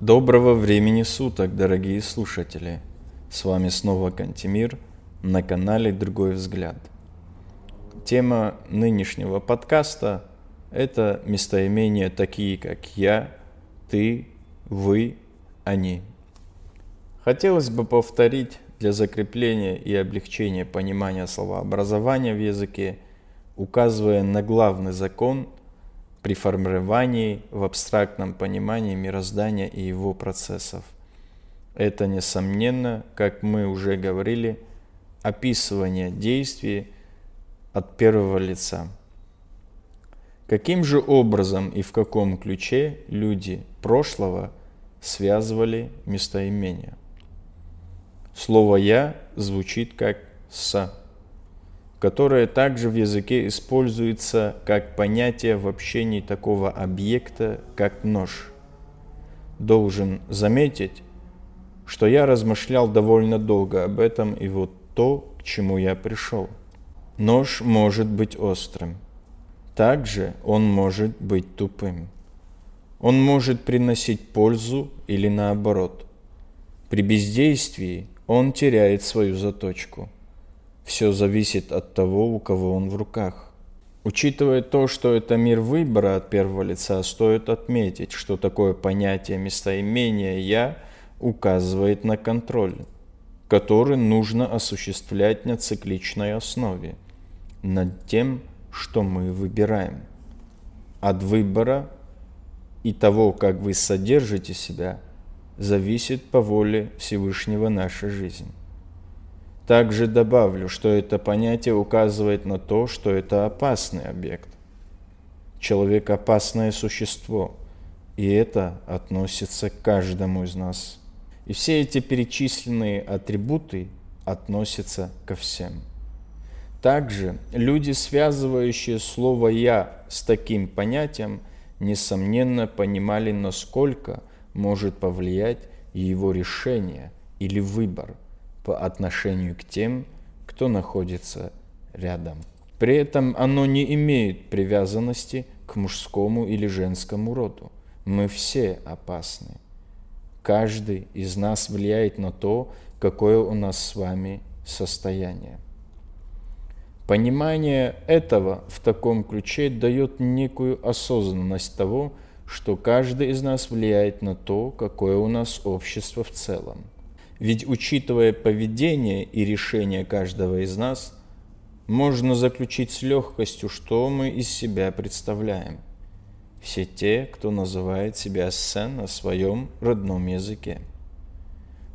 Доброго времени суток, дорогие слушатели! С вами снова Кантимир на канале «Другой взгляд». Тема нынешнего подкаста – это местоимения такие, как «я», «ты», «вы», «они». Хотелось бы повторить для закрепления и облегчения понимания словообразования в языке, указывая на главный закон при формировании в абстрактном понимании мироздания и его процессов. Это, несомненно, как мы уже говорили, описывание действий от первого лица. Каким же образом и в каком ключе люди прошлого связывали местоимения? Слово «я» звучит как «са», которое также в языке используется как понятие в общении такого объекта, как нож. Должен заметить, что я размышлял довольно долго об этом, и вот то, к чему я пришел. Нож может быть острым. Также он может быть тупым. Он может приносить пользу или наоборот. При бездействии он теряет свою заточку. Все зависит от того, у кого он в руках. Учитывая то, что это мир выбора от первого лица, стоит отметить, что такое понятие местоимения «я» указывает на контроль, который нужно осуществлять на цикличной основе, над тем, что мы выбираем. От выбора и того, как вы содержите себя – зависит по воле Всевышнего наша жизнь. Также добавлю, что это понятие указывает на то, что это опасный объект. Человек – опасное существо, и это относится к каждому из нас. И все эти перечисленные атрибуты относятся ко всем. Также люди, связывающие слово «я» с таким понятием, несомненно понимали, насколько – может повлиять его решение или выбор по отношению к тем, кто находится рядом. При этом оно не имеет привязанности к мужскому или женскому роду. Мы все опасны. Каждый из нас влияет на то, какое у нас с вами состояние. Понимание этого в таком ключе дает некую осознанность того, что каждый из нас влияет на то, какое у нас общество в целом. Ведь учитывая поведение и решение каждого из нас, можно заключить с легкостью, что мы из себя представляем. Все те, кто называет себя сен на своем родном языке.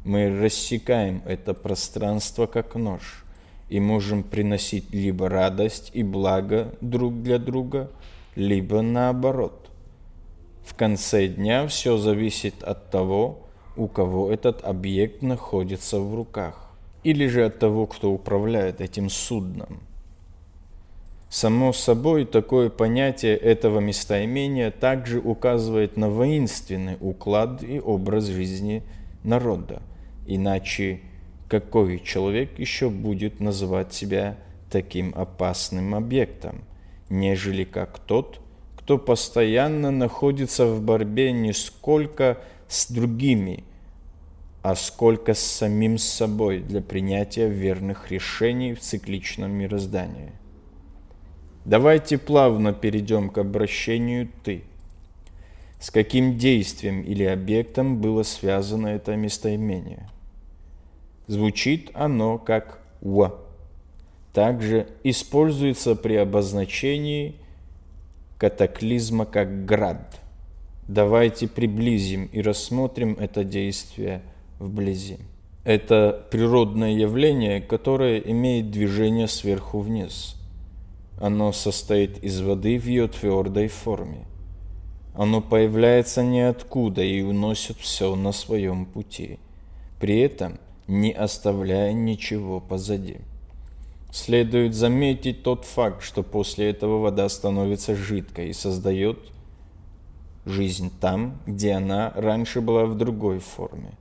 Мы рассекаем это пространство как нож и можем приносить либо радость и благо друг для друга, либо наоборот в конце дня все зависит от того, у кого этот объект находится в руках, или же от того, кто управляет этим судном. Само собой, такое понятие этого местоимения также указывает на воинственный уклад и образ жизни народа. Иначе какой человек еще будет называть себя таким опасным объектом, нежели как тот, кто постоянно находится в борьбе не сколько с другими, а сколько с самим собой для принятия верных решений в цикличном мироздании. Давайте плавно перейдем к обращению «ты». С каким действием или объектом было связано это местоимение? Звучит оно как «ва». Также используется при обозначении катаклизма как град. Давайте приблизим и рассмотрим это действие вблизи. Это природное явление, которое имеет движение сверху вниз. Оно состоит из воды в ее твердой форме. Оно появляется ниоткуда и уносит все на своем пути, при этом не оставляя ничего позади. Следует заметить тот факт, что после этого вода становится жидкой и создает жизнь там, где она раньше была в другой форме.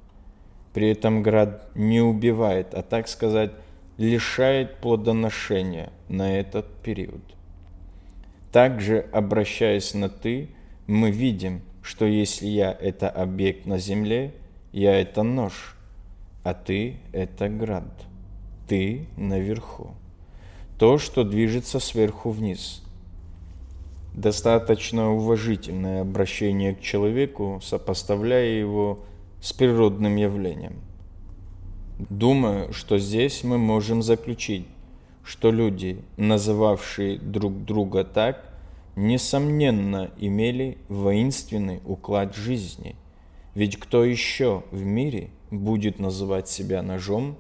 При этом град не убивает, а так сказать, лишает плодоношения на этот период. Также, обращаясь на «ты», мы видим, что если я – это объект на земле, я – это нож, а ты – это град. Ты наверху. То, что движется сверху вниз. Достаточно уважительное обращение к человеку, сопоставляя его с природным явлением. Думаю, что здесь мы можем заключить, что люди, называвшие друг друга так, несомненно имели воинственный уклад жизни. Ведь кто еще в мире будет называть себя ножом,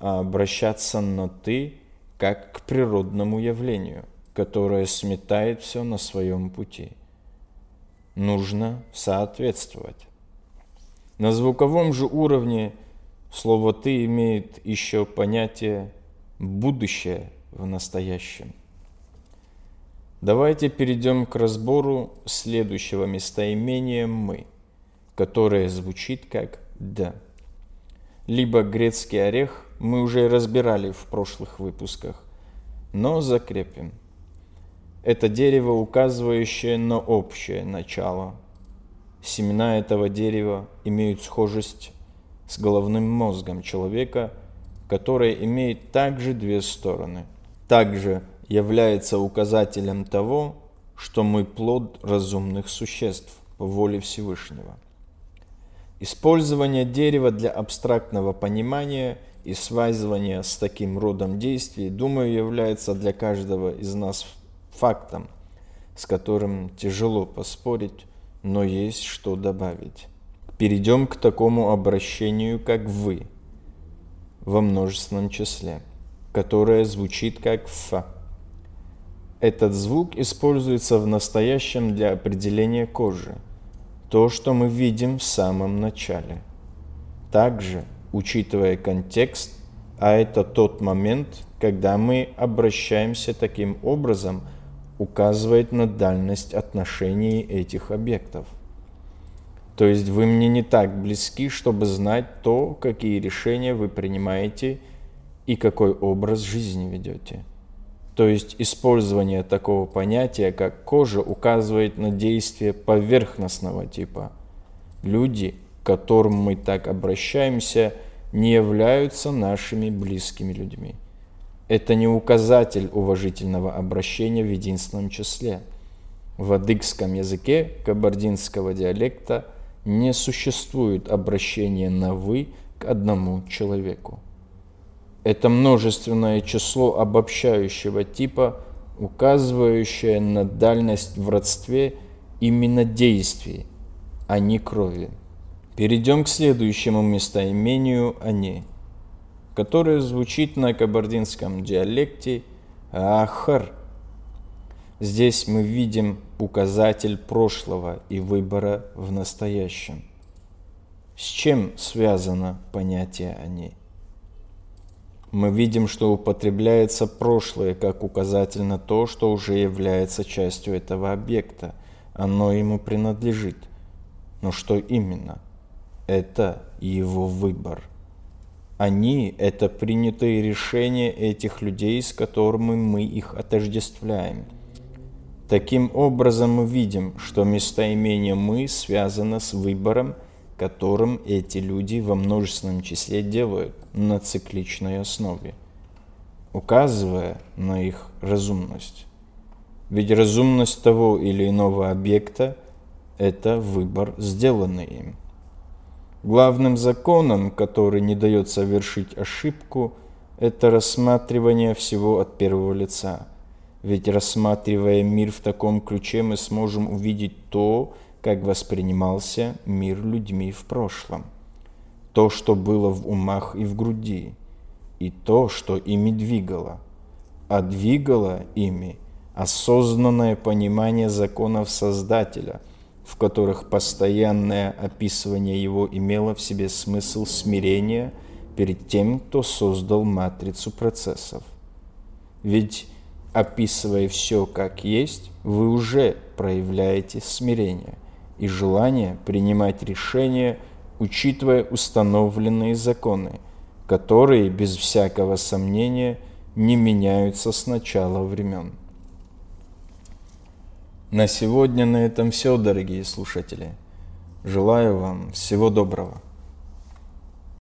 а обращаться на «ты» как к природному явлению, которое сметает все на своем пути? Нужно соответствовать. На звуковом же уровне слово «ты» имеет еще понятие «будущее» в настоящем – Давайте перейдем к разбору следующего местоимения «мы», которое звучит как «да». Либо грецкий орех мы уже разбирали в прошлых выпусках, но закрепим. Это дерево, указывающее на общее начало. Семена этого дерева имеют схожесть с головным мозгом человека, которое имеет также две стороны. Также является указателем того, что мы плод разумных существ по воле Всевышнего. Использование дерева для абстрактного понимания и связывания с таким родом действий, думаю, является для каждого из нас фактом, с которым тяжело поспорить, но есть что добавить. Перейдем к такому обращению, как «вы» во множественном числе, которое звучит как «фа». Этот звук используется в настоящем для определения кожи, то, что мы видим в самом начале. Также, учитывая контекст, а это тот момент, когда мы обращаемся таким образом, указывает на дальность отношений этих объектов. То есть вы мне не так близки, чтобы знать то, какие решения вы принимаете и какой образ жизни ведете. То есть использование такого понятия, как кожа, указывает на действие поверхностного типа. Люди, к которым мы так обращаемся, не являются нашими близкими людьми. Это не указатель уважительного обращения в единственном числе. В адыгском языке кабардинского диалекта не существует обращения на «вы» к одному человеку. Это множественное число обобщающего типа, указывающее на дальность в родстве именно действий, а не крови. Перейдем к следующему местоимению «они», которое звучит на кабардинском диалекте «ахар». Здесь мы видим указатель прошлого и выбора в настоящем. С чем связано понятие «они»? мы видим, что употребляется прошлое как указатель на то, что уже является частью этого объекта. Оно ему принадлежит. Но что именно? Это его выбор. Они – это принятые решения этих людей, с которыми мы их отождествляем. Таким образом, мы видим, что местоимение «мы» связано с выбором – которым эти люди во множественном числе делают на цикличной основе, указывая на их разумность. Ведь разумность того или иного объекта – это выбор, сделанный им. Главным законом, который не дает совершить ошибку, это рассматривание всего от первого лица. Ведь рассматривая мир в таком ключе, мы сможем увидеть то, как воспринимался мир людьми в прошлом, то, что было в умах и в груди, и то, что ими двигало, а двигало ими осознанное понимание законов Создателя, в которых постоянное описывание его имело в себе смысл смирения перед тем, кто создал матрицу процессов. Ведь, описывая все как есть, вы уже проявляете смирение и желание принимать решения, учитывая установленные законы, которые, без всякого сомнения, не меняются с начала времен. На сегодня на этом все, дорогие слушатели. Желаю вам всего доброго.